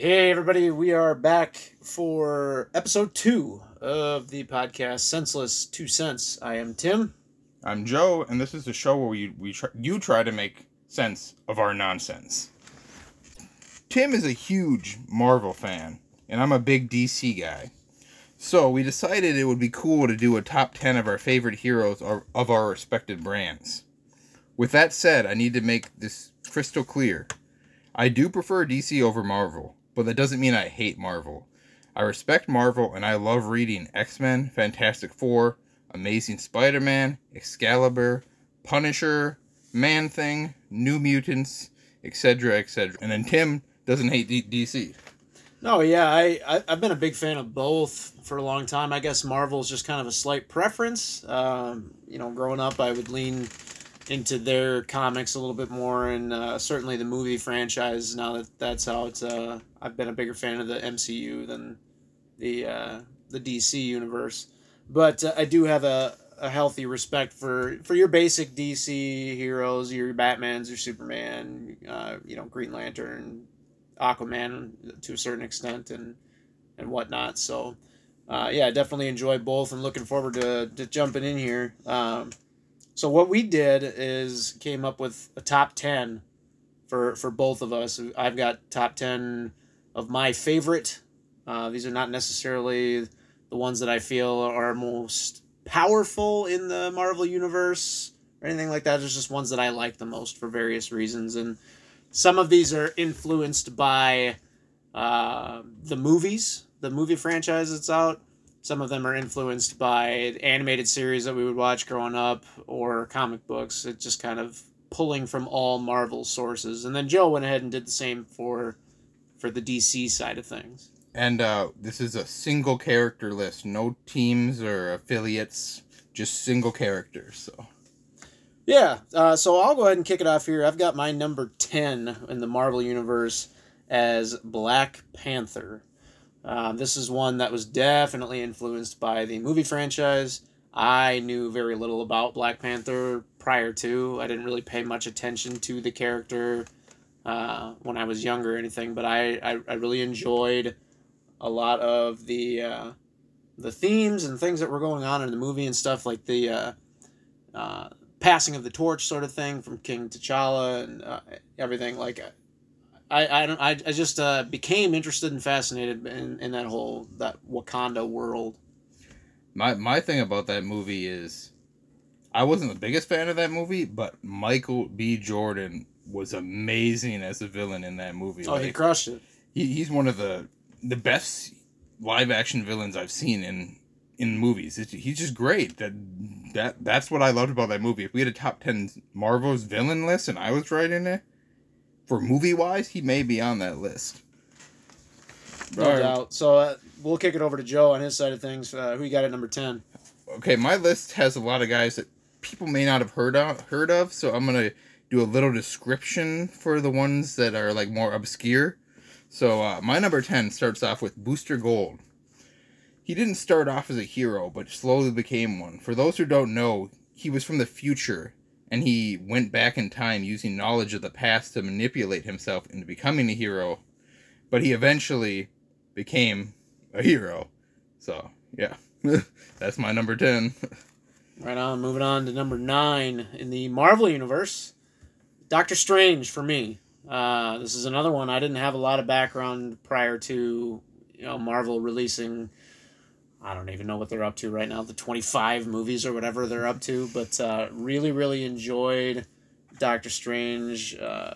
Hey, everybody, we are back for episode two of the podcast Senseless Two Cents. I am Tim. I'm Joe, and this is the show where we, we try, you try to make sense of our nonsense. Tim is a huge Marvel fan, and I'm a big DC guy. So we decided it would be cool to do a top 10 of our favorite heroes of, of our respected brands. With that said, I need to make this crystal clear. I do prefer DC over Marvel, but that doesn't mean I hate Marvel. I respect Marvel and I love reading X Men, Fantastic Four, Amazing Spider Man, Excalibur, Punisher, Man Thing, New Mutants, etc., etc. And then Tim doesn't hate D- DC. No, yeah, I, I I've been a big fan of both for a long time. I guess Marvel's just kind of a slight preference. Um, you know, growing up, I would lean into their comics a little bit more, and uh, certainly the movie franchise. Now that that's it's, uh, I've been a bigger fan of the MCU than the uh, the DC universe. But uh, I do have a, a healthy respect for for your basic DC heroes, your Batman's, your Superman, uh, you know, Green Lantern, Aquaman to a certain extent, and and whatnot. So. Uh, yeah, I definitely enjoy both, and looking forward to, to jumping in here. Um, so what we did is came up with a top ten for for both of us. I've got top ten of my favorite. Uh, these are not necessarily the ones that I feel are most powerful in the Marvel universe or anything like that. There's just ones that I like the most for various reasons, and some of these are influenced by uh, the movies, the movie franchise that's out. Some of them are influenced by animated series that we would watch growing up or comic books. It's just kind of pulling from all Marvel sources. And then Joe went ahead and did the same for for the DC side of things. And uh, this is a single character list, no teams or affiliates, just single characters. So. Yeah, uh, so I'll go ahead and kick it off here. I've got my number 10 in the Marvel Universe as Black Panther. Um, this is one that was definitely influenced by the movie franchise. I knew very little about Black Panther prior to. I didn't really pay much attention to the character uh, when I was younger or anything, but I, I, I really enjoyed a lot of the uh, the themes and things that were going on in the movie and stuff like the uh, uh passing of the torch sort of thing from King T'Challa and uh, everything like I I don't I, I just uh, became interested and fascinated in, in that whole that Wakanda world. My my thing about that movie is I wasn't the biggest fan of that movie, but Michael B. Jordan was amazing as a villain in that movie. Oh, like, he crushed it. He, he's one of the the best live action villains I've seen in in movies. It's, he's just great. That that that's what I loved about that movie. If we had a top ten Marvel's villain list and I was writing it, for movie wise, he may be on that list. No right. doubt. So uh, we'll kick it over to Joe on his side of things. Uh, who you got at number ten? Okay, my list has a lot of guys that people may not have heard of. Heard of. So I'm gonna do a little description for the ones that are like more obscure. So uh, my number ten starts off with Booster Gold. He didn't start off as a hero, but slowly became one. For those who don't know, he was from the future and he went back in time using knowledge of the past to manipulate himself into becoming a hero. But he eventually became a hero. So, yeah. That's my number 10. right on. Moving on to number 9 in the Marvel Universe Doctor Strange for me. Uh, this is another one. I didn't have a lot of background prior to you know Marvel releasing I don't even know what they're up to right now, the 25 movies or whatever they're up to, but uh, really, really enjoyed Doctor Strange. Uh,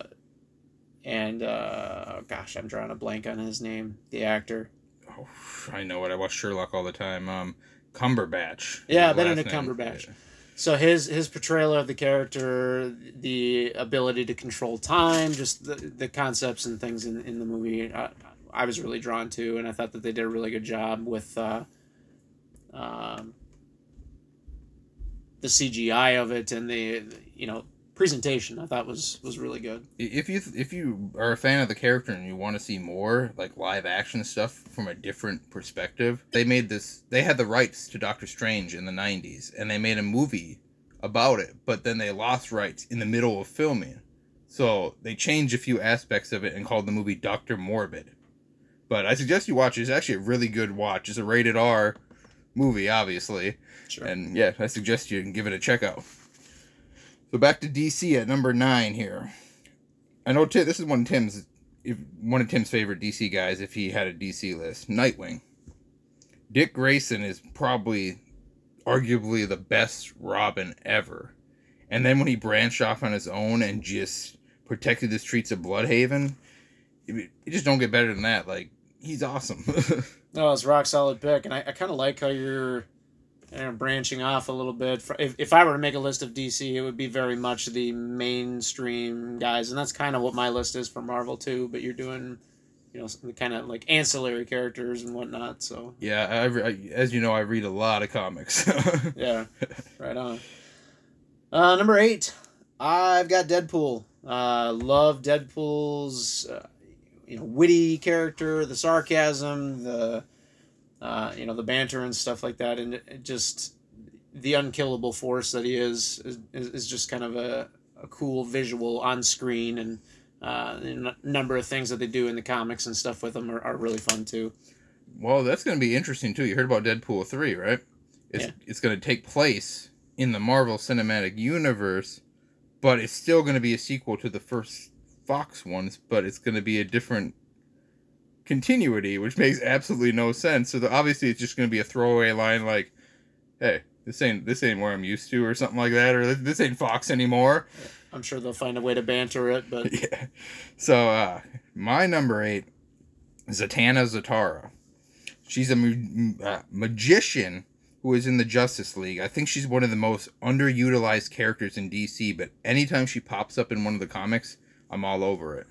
and, uh, gosh, I'm drawing a blank on his name, the actor. Oh, I know what I watch Sherlock all the time. Um, Cumberbatch. Yeah, Benedict Cumberbatch. Yeah. So his his portrayal of the character, the ability to control time, just the, the concepts and things in, in the movie, I, I was really drawn to, and I thought that they did a really good job with uh, um, the CGI of it and the you know presentation I thought was was really good. If you if you are a fan of the character and you want to see more like live action stuff from a different perspective, they made this. They had the rights to Doctor Strange in the '90s, and they made a movie about it. But then they lost rights in the middle of filming, so they changed a few aspects of it and called the movie Doctor Mordrid. But I suggest you watch it. It's actually a really good watch. It's a rated R movie, obviously. Sure. And yeah, I suggest you give it a check out. So back to DC at number nine here. I know Tim, this is one of Tim's if one of Tim's favorite DC guys if he had a DC list. Nightwing. Dick Grayson is probably arguably the best Robin ever. And then when he branched off on his own and just protected the streets of Blüdhaven, you just don't get better than that. Like he's awesome. no, it's rock solid pick, and I, I kind of like how you're you know, branching off a little bit. If, if I were to make a list of DC, it would be very much the mainstream guys, and that's kind of what my list is for Marvel too. But you're doing, you know, the kind of like ancillary characters and whatnot. So yeah, I, I, as you know, I read a lot of comics. yeah, right on. Uh, number eight, I've got Deadpool. Uh, love Deadpool's, uh, you know, witty character, the sarcasm, the uh, you know, the banter and stuff like that, and just the unkillable force that he is is, is just kind of a, a cool visual on screen, and uh, a number of things that they do in the comics and stuff with him are, are really fun too. Well, that's going to be interesting too. You heard about Deadpool three, right? It's Yeah. it's going to take place in the Marvel Cinematic Universe, but it's still going to be a sequel to the first Fox ones, but it's going to be a different continuity, which makes absolutely no sense. So the, obviously, it's just going to be a throwaway line like, "Hey, this ain't this ain't where I'm used to," or something like that, or "This, ain't Fox anymore." I'm sure they'll find a way to banter it, but yeah. So uh, my number eight, Zatanna Zatara. She's a ma- uh, magician who is in the Justice League. I think she's one of the most underutilized characters in DC. But anytime she pops up in one of the comics, I'm all over it.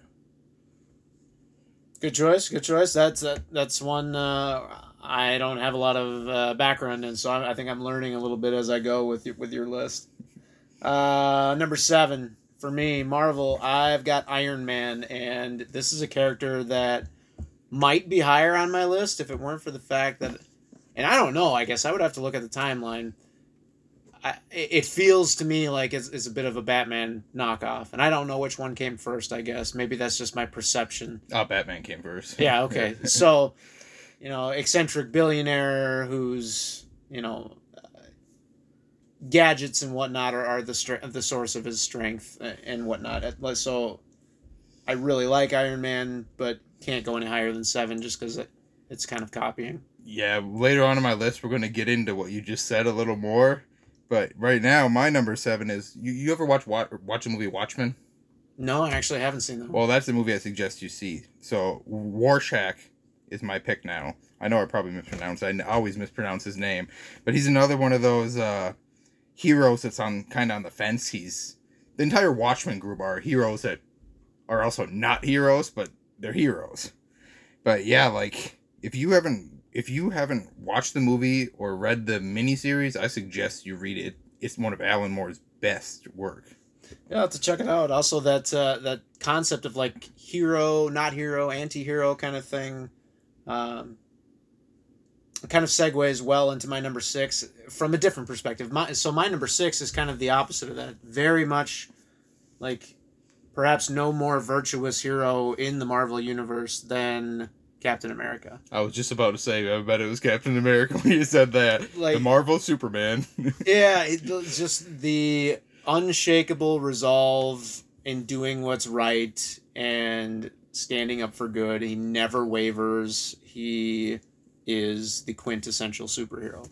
good choice, good choice. That's that, that's one uh, I don't have a lot of uh, background in, so I, I think I'm learning a little bit as I go with your, with your list. Uh, number seven for me, Marvel. I've got Iron Man, and this is a character that might be higher on my list if it weren't for the fact that, and I don't know. I guess I would have to look at the timeline. I, it feels to me like it's, it's a bit of a Batman knockoff, and I don't know which one came first. I guess maybe that's just my perception. Oh, Batman came first. Yeah, okay. so, you know, eccentric billionaire who's, you know, gadgets and whatnot are, are the str- the source of his strength and whatnot. So, I really like Iron Man, but can't go any higher than seven just because it, it's kind of copying. yeah, later on in my list, we're going to get into what you just said a little more. But right now, my number seven is you, you ever watch, watch watch the movie Watchmen? No, I actually haven't seen that. Well, that's the movie I suggest you see. So Rorschach is my pick now. I know I probably mispronounced. I always mispronounce his name, but he's another one of those uh, heroes that's on kind of on the fence. He's the entire Watchmen group are heroes that are also not heroes, but they're heroes. But yeah, like if you haven't if you haven't watched the movie or read the miniseries, I suggest you read it. It's one of Alan Moore's best work. Yeah, I'll have to check it out. Also, that uh, that concept of like hero, not hero, anti-hero kind of thing, um, kind of segues well into my number six from a different perspective. My, so my number six is kind of the opposite of that. Very much like perhaps no more virtuous hero in the Marvel universe than Captain America. I was just about to say, I bet it was Captain America when you said that. Like- the Marvel Superman. yeah, it, just the unshakable resolve in doing what's right and standing up for good. He never wavers. He is the quintessential superhero.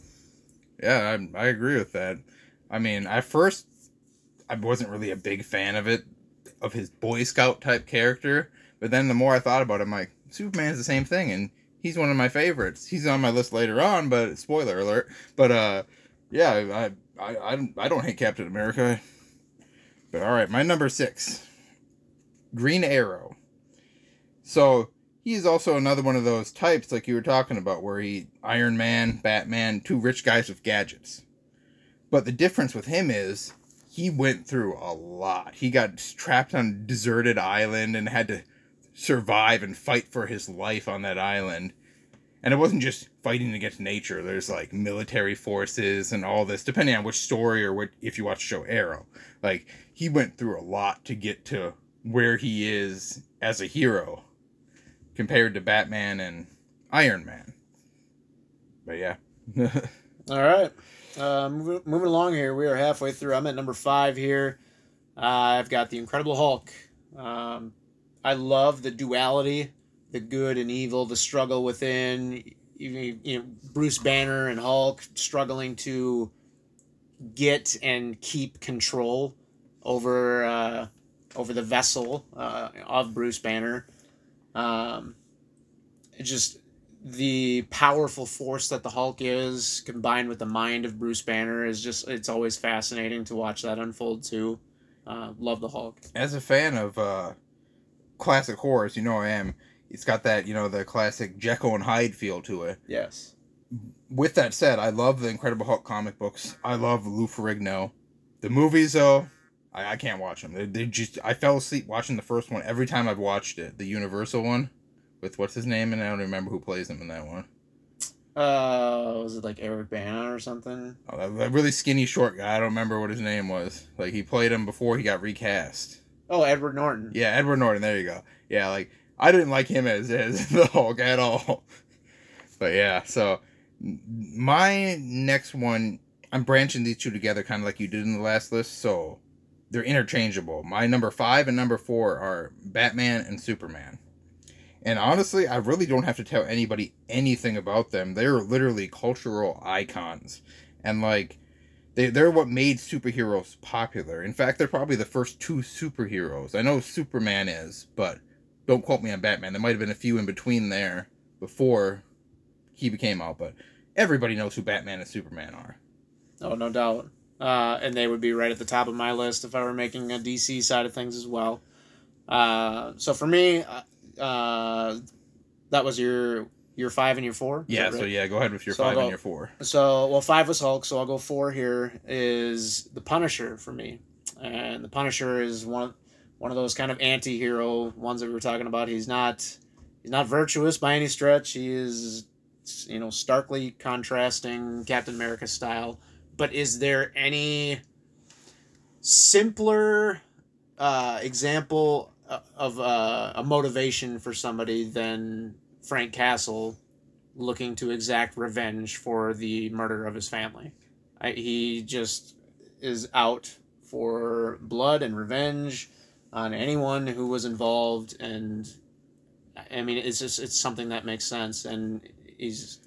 yeah, I, I agree with that. I mean, at first, I wasn't really a big fan of it, of his Boy Scout type character. But then the more I thought about it, I'm like, Superman's the same thing, and he's one of my favorites. He's on my list later on, but spoiler alert. But uh, yeah, I I I don't, I don't hate Captain America. But all right, my number six, Green Arrow. So he's also another one of those types like you were talking about, where he Iron Man, Batman, two rich guys with gadgets. But the difference with him is he went through a lot. He got trapped on a deserted island and had to survive and fight for his life on that island. And it wasn't just fighting against nature. There's like military forces and all this, depending on which story or what if you watch the show Arrow. Like he went through a lot to get to where he is as a hero. compared to Batman and Iron Man. But yeah. All right. Uh, moving, along here, we are halfway through. I'm at number five here. Uh, I've got the Incredible Hulk. Um, I love the duality, the good and evil, the struggle within. You, you know, Bruce Banner and Hulk struggling to get and keep control over uh, over the vessel uh, of Bruce Banner. Um, just the powerful force that the Hulk is, combined with the mind of Bruce Banner, is just it's always fascinating to watch that unfold too. Uh, love the Hulk. As a fan of uh, classic horrors, you know I am. It's got that you know the classic Jekyll and Hyde feel to it. Yes. With that said, I love the Incredible Hulk comic books. I love Lou Ferrigno. The movies, though, I, I can't watch them. They, they just I fell asleep watching the first one every time I've watched it. The Universal one with what's his name, and I don't remember who plays him in that one. Uh, was it like Eric Bana or something? Oh, that, that really skinny short guy. I don't remember what his name was. Like he played him before he got recast. Oh, Edward Norton. Yeah, Edward Norton. There you go. Yeah, like I didn't like him as as the Hulk at all. But yeah, so my next one, I'm branching these two together, kind of like you did in the last list. So they're interchangeable. My number five and number four are Batman and Superman. And honestly, I really don't have to tell anybody anything about them. They're literally cultural icons. And like they they're what made superheroes popular. In fact, they're probably the first two superheroes. I know Superman is, but don't quote me on Batman. There might have been a few in between there before he became out, but everybody knows who Batman and Superman are. Oh, no doubt. Uh, and they would be right at the top of my list if I were making a DC side of things as well. Uh, so for me, uh, that was your your five and your four. Yeah. right? So yeah, go ahead with your So I'll five and your four. So well, five was Hulk, so I'll go four here. Is the Punisher for me, and the Punisher is one one of those kind of anti-hero ones that we were talking about. He's not he's not virtuous by any stretch. He is you know starkly contrasting Captain America style. But is there any simpler uh, example uh, of uh, a motivation for somebody than Frank Castle looking to exact revenge for the murder of his family. I, he just is out for blood and revenge on anyone who was involved, and I mean, it's just it's something that makes sense, and he's.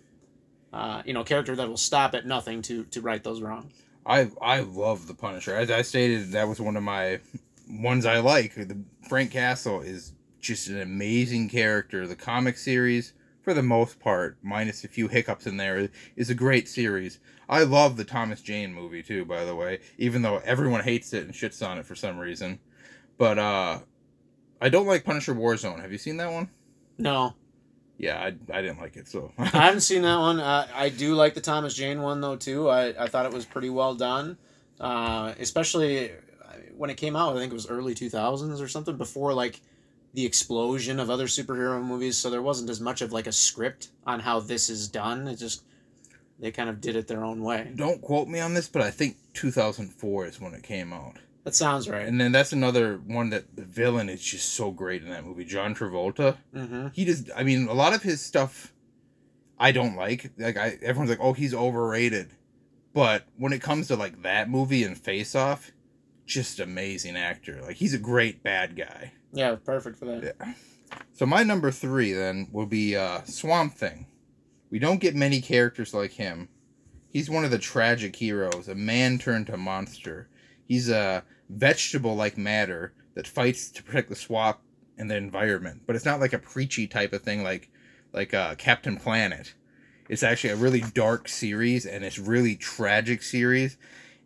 Uh, you know, a character that will stop at nothing to to right those wrongs. I I love the Punisher. As I stated, that was one of my ones I like. The Frank Castle is just an amazing character. The comic series, for the most part, minus a few hiccups in there, is a great series. I love the Thomas Jane movie too, by the way, even though everyone hates it and shits on it for some reason. But uh I don't like Punisher Warzone. Have you seen that one? No, Yeah, I, I didn't like it. So I haven't seen that one. Uh, I do like the Thomas Jane one though too. I, I thought it was pretty well done, uh, especially when it came out. I think it was early two thousands or something before like the explosion of other superhero movies. So there wasn't as much of like a script on how this is done. It just they kind of did it their own way. don't quote me on this, but I think 2004 is when it came out. That sounds right. And then that's another one that the villain is just so great in that movie. John Travolta. Mm-hmm. He just, I mean, a lot of his stuff I don't like. Like, I everyone's like, oh, he's overrated. But when it comes to like that movie and Face Off, just amazing actor. Like, he's a great bad guy. Yeah, perfect for that. Yeah. So my number three then will be uh, Swamp Thing. We don't get many characters like him. He's one of the tragic heroes, a man turned to monster. He's a vegetable like matter that fights to protect the swamp and the environment. But it's not like a preachy type of thing like like uh, Captain Planet. It's actually a really dark series and it's really tragic series.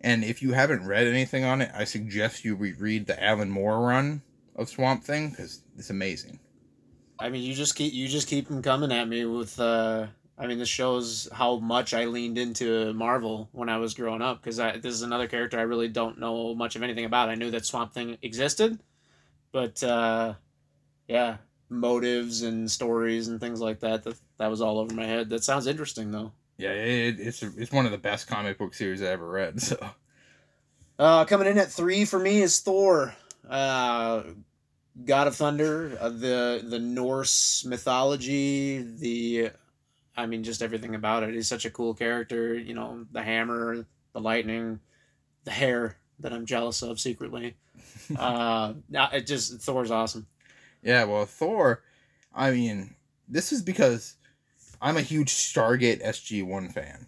And if you haven't read anything on it, I suggest you reread the Alan Moore run of Swamp Thing because it's amazing. I mean, you just keep you just keep them coming at me with. Uh, I mean, this shows how much I leaned into Marvel when I was growing up because this is another character I really don't know much of anything about. I knew that Swamp Thing existed, but uh, yeah, motives and stories and things like that. That that was all over my head. That sounds interesting though. Yeah, it, it's it's one of the best comic book series I ever read. So Uh, coming in at three for me is Thor. Uh, God of Thunder, uh, the the Norse mythology, the I mean just everything about it. He's such a cool character, you know, the hammer, the lightning, the hair that I'm jealous of secretly. uh it just Thor's awesome. Yeah, well, Thor, I mean, this is because I'm a huge Stargate SG1 fan.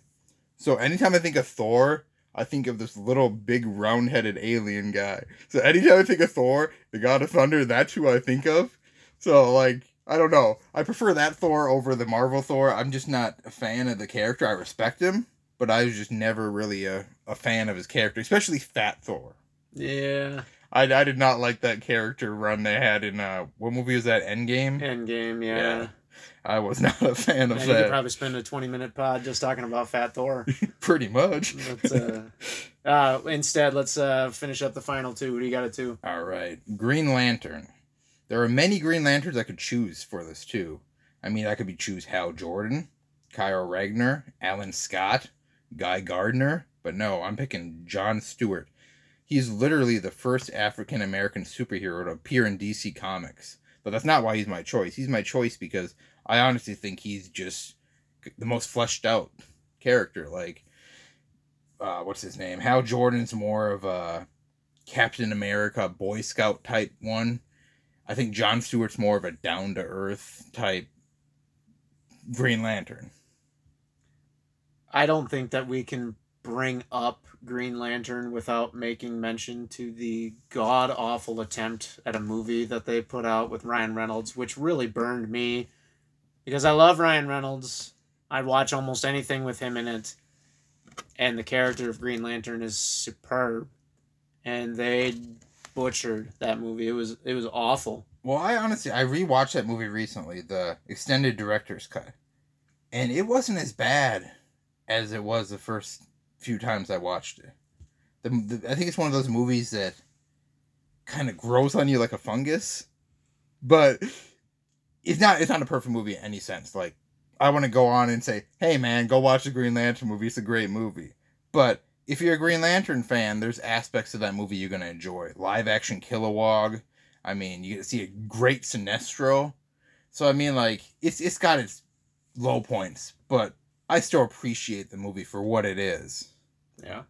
So anytime I think of Thor, I think of this little big round headed alien guy. So anytime I think of Thor, the God of Thunder, that's who I think of. So like I don't know. I prefer that Thor over the Marvel Thor. I'm just not a fan of the character. I respect him, but I was just never really a, a fan of his character, especially Fat Thor. Yeah. I, I did not like that character run they had in uh what movie was that Endgame? Endgame, yeah. Yeah. I was not a fan of And you that. could probably spend a twenty minute pod just talking about Fat Thor. Pretty much. But, uh, uh, instead, let's uh, finish up the final two. What do you got it to? All right. Green Lantern. There are many Green Lanterns I could choose for this too. I mean, I could be choose Hal Jordan, Kyle Rayner, Alan Scott, Guy Gardner, but no, I'm picking John Stewart. He's literally the first African American superhero to appear in DC Comics. But that's not why he's my choice. He's my choice because I honestly think he's just the most fleshed out character. Like, uh, what's his name? Hal Jordan's more of a Captain America Boy Scout type one. I think John Stewart's more of a down to earth type Green Lantern. I don't think that we can bring up Green Lantern without making mention to the god awful attempt at a movie that they put out with Ryan Reynolds, which really burned me because I love Ryan Reynolds. I'd watch almost anything with him in it. And the character of Green Lantern is superb. And they butchered that movie. It was it was awful. Well, I honestly I rewatched that movie recently, the extended director's cut, and it wasn't as bad as it was the first few times I watched it. The, the I think it's one of those movies that kind of grows on you like a fungus, but it's not it's not a perfect movie in any sense. Like I want to go on and say, hey man, go watch the Green Lantern movie. It's a great movie, but if you're a Green Lantern fan, there's aspects of that movie you're gonna enjoy. Live action Kilowog. I mean, you get to see a great Sinestro. So I mean, like it's it's got its low points, but I still appreciate the movie for what it is. Yeah.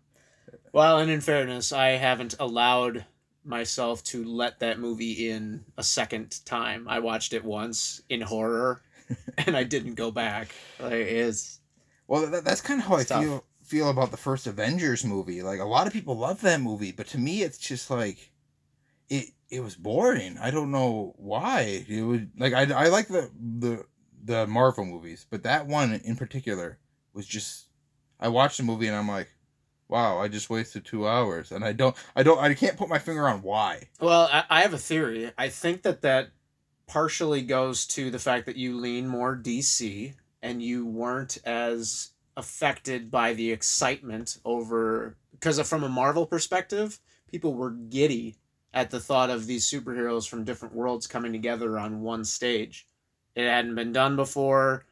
Well, and in fairness, I haven't allowed myself to let that movie in a second time. I watched it once in horror, and I didn't go back. Like it's Well, that, that's kind of how I tough. feel feel about the first Avengers movie. Like a lot of people love that movie, but to me, it's just like it. It was boring. I don't know why. It would like I I like the the the Marvel movies, but that one in particular was just. I watched the movie and I'm like, wow, I just wasted two hours, and I don't I don't I can't put my finger on why. well, I, I have a theory. I think that that partially goes to the fact that you lean more DC and you weren't as affected by the excitement over because from a Marvel perspective, people were giddy at the thought of these superheroes from different worlds coming together on one stage. It hadn't been done before.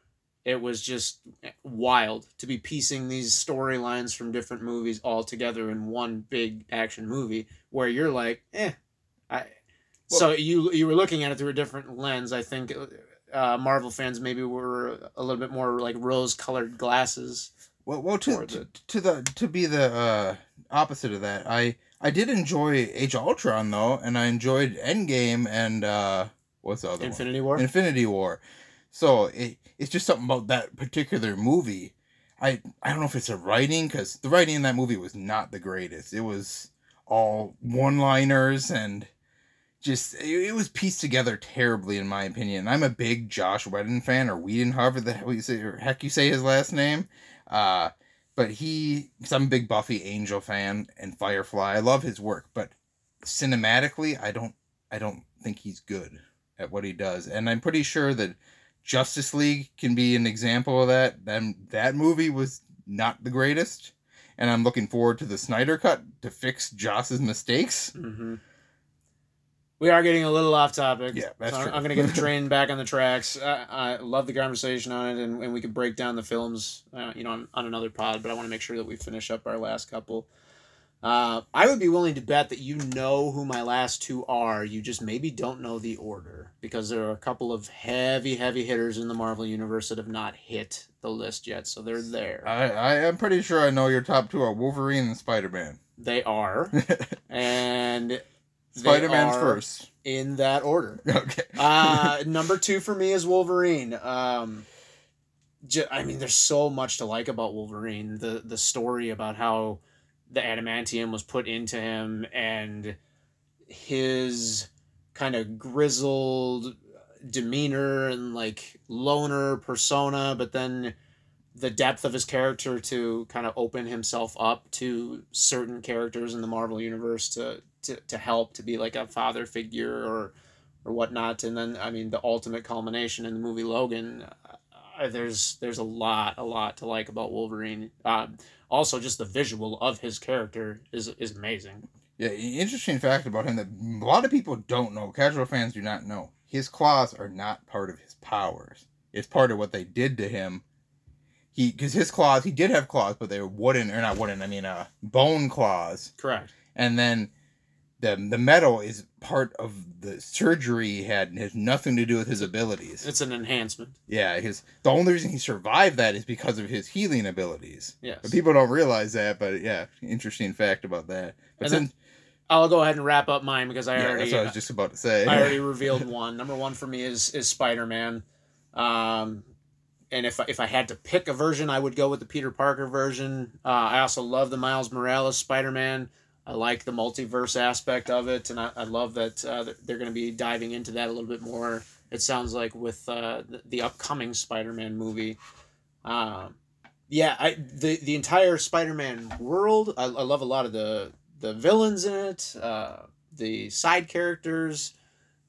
It was just wild to be piecing these storylines from different movies all together in one big action movie where you're like, eh, I. so you you were looking at it through a different lens. I think uh, Marvel fans maybe were a little bit more like rose colored glasses. Well, well, to, to the- to the to be the uh, opposite of that, I I did enjoy Age Ultron though, and I enjoyed Endgame and uh, what's the other Infinity War. Infinity War. So it it's just something about that particular movie. I I don't know if it's the writing because the writing in that movie was not the greatest. It was all one liners and just it, it was pieced together terribly in my opinion. I'm a big Joss Whedon fan or Whedon, however the hell you say or heck you say his last name. Uh, but he, I'm a big Buffy Angel fan and Firefly, I love his work. But cinematically, I don't, I don't think he's good at what he does. And I'm pretty sure that Justice League can be an example of that. Then that movie was not the greatest, and I'm looking forward to the Snyder cut to fix Joss's mistakes. Mm-hmm. We are getting a little off topic. Yeah, that's so I'm- true. I'm going to get the train back on the tracks. I, I love the conversation on it, and, and we could break down the films, uh, you know, on, on another pod. But I want to make sure that we finish up our last couple. Uh, I would be willing to bet that you know who my last two are. You just maybe don't know the order because there are a couple of heavy, heavy hitters in the Marvel universe that have not hit the list yet. So they're there. I, I am pretty sure I know your top two are Wolverine and Spider Man. They are, and Spider Man's first. in that order. Okay. Uh, number two for me is Wolverine. Um, ju- I mean, there's so much to like about Wolverine. The the story about how the adamantium was put into him and his kind of grizzled demeanor and like loner persona, but then the depth of his character to kind of open himself up to certain characters in the Marvel universe to to, to help to be like a father figure or or whatnot. And then I mean the ultimate culmination in the movie Logan uh, there's there's a lot a lot to like about Wolverine. Um, also just the visual of his character is is amazing Yeah, interesting fact about him that a lot of people don't know. Casual fans do not know. His claws are not part of his powers. It's part of what they did to him. He, because his claws, he did have claws, but they were wooden or not wooden. I mean, uh, bone claws. correct And then the the metal is part of the surgery he had and has nothing to do with his abilities. it's an enhancement Yeah, his the only reason he survived that is because of his healing abilities. yes But people don't realize that, but yeah, interesting fact about that. But then- I'll go ahead and wrap up mine because I yeah, already that's what I was just about to say. I already revealed one. Number one for me is is Spider Man. Um, and if I, if I had to pick a version, I would go with the Peter Parker version. Uh, I also love the Miles Morales Spider Man. I like the multiverse aspect of it, and I, I love that uh, they're going to be diving into that a little bit more. It sounds like with uh, the, the upcoming Spider Man movie. Um, yeah, I the the entire Spider Man world. I, I love a lot of the the villains in it. Uh, the side characters.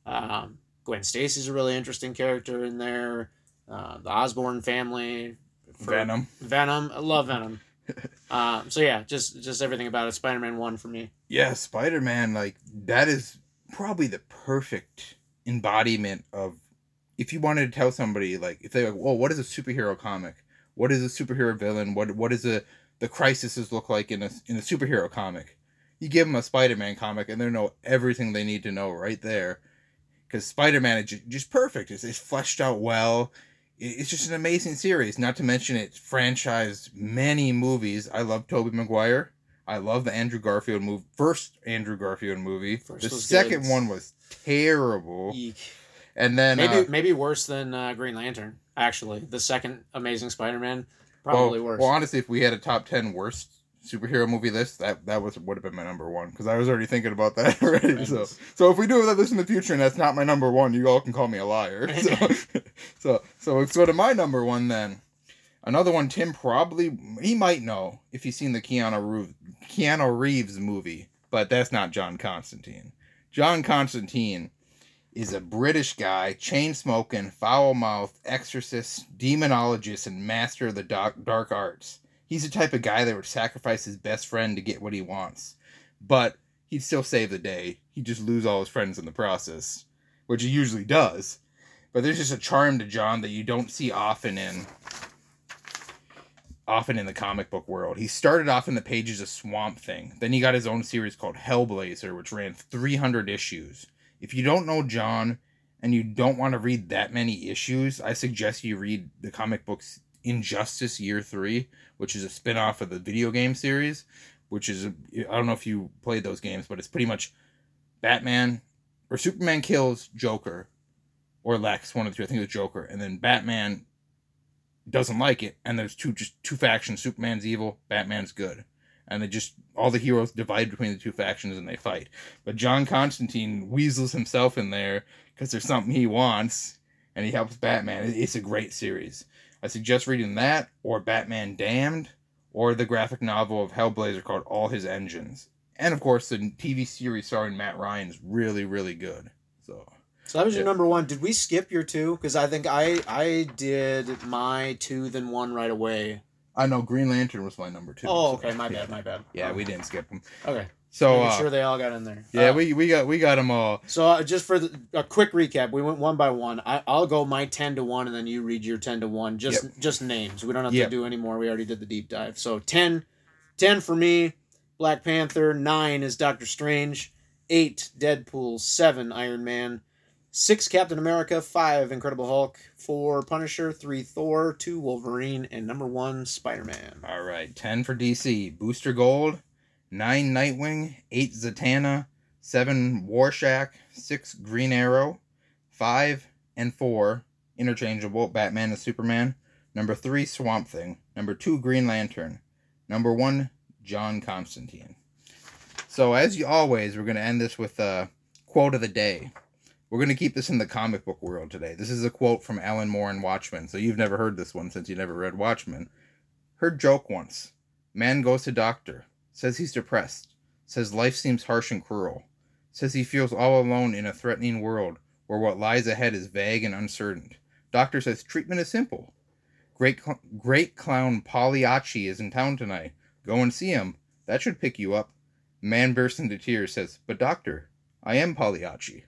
Um, Gwen Stacy's a really interesting character in there. Uh, the Osborn family. Venom. Venom. I love Venom. Um, so yeah, just just everything about it. Spider Man one for me. Yeah, Spider Man, like that is probably the perfect embodiment of if you wanted to tell somebody like if they're like, well, what is a superhero comic? What is a superhero villain? What what is a the crises look like in a in a superhero comic? You give them a Spider Man comic and they know everything they need to know right there. Because Spider Man is just perfect. It's, it's fleshed out well. It- It's just an amazing series. Not to mention it's franchised many movies. I love Tobey Maguire. I love the Andrew Garfield movie. First Andrew Garfield movie. First the second good. one was terrible. Eek. And then Maybe uh, maybe worse than uh, Green Lantern. Actually, the second Amazing Spider Man well, probably worse. Well, honestly, if we had a top ten worst superhero movie list, that that was would have been my number one because I was already thinking about that already. So so if we do that this in the future and that's not my number one, you all can call me a liar. So so so let's go to my number one then. Another one Tim probably he might know if he's seen the Keanu Reeves, Keanu Reeves movie, but that's not John Constantine. John Constantine is a British guy, chain smoking, foul mouthed, exorcist, demonologist, and master of the dark, dark arts. He's the type of guy that would sacrifice his best friend to get what he wants. But he'd still save the day. He'd just lose all his friends in the process, which he usually does. But there's just a charm to John that you don't see often in often in the comic book world. He started off in the pages of Swamp Thing. Then he got his own series called Hellblazer, which ran 300 issues. If you don't know John and you don't want to read that many issues, I suggest you read the comic books Injustice Year 3, which is a spin-off of the video game series, which is I don't know if you played those games, but it's pretty much Batman or Superman kills Joker or Lex, one of the two. I think it was Joker, and then Batman doesn't like it, and there's two just two factions. Superman's evil, Batman's good, and they just all the heroes divide between the two factions and they fight. But John Constantine weasels himself in there because there's something he wants, and he helps Batman. It's a great series. I suggest reading that or Batman Damned or the graphic novel of Hellblazer called All His Engines. And of course, the TV series starring Matt Ryan is really, really good. So So that was your Yeah. number one. Did we skip your two? Because I think I I did my two then one right away. I know Green Lantern was my number two. Oh, so- okay, my bad, my bad. Yeah, we didn't skip them. Okay, So making uh, sure they all got in there. yeah, Uh, we we got we got them all. So uh, just for the, a quick recap, we went one by one. I, I'll go my ten to one, and then you read your ten to one. Just just names. We don't have Yep. to do anymore. We already did the deep dive. So 10, 10 for me Black Panther. Nine is Doctor Strange. Eight Deadpool. Seven Iron Man. Six Captain America. Five Incredible Hulk. Four Punisher. Three Thor. Two Wolverine. And number one Spider Man. All right, 10 for DC. Booster Gold, 9 Nightwing, 8 Zatanna, 7 Rorschach, 6 Green Arrow, 5 and 4 interchangeable Batman and Superman, number 3 Swamp Thing, number 2 Green Lantern, number 1 John Constantine. So, as you always, we're going to end this with a quote of the day. We're going to keep this in the comic book world today. This is a quote from Alan Moore in Watchmen. So, you've never heard this one since you never read Watchmen. Heard joke once. Man goes to doctor. Says he's depressed. Says life seems harsh and cruel. Says he feels all alone in a threatening world where what lies ahead is vague and uncertain. Doctor says treatment is simple. Great, cl- great clown Pagliacci is in town tonight. Go and see him. That should pick you up. Man bursts into tears. Says, "But doctor, I am Pagliacci."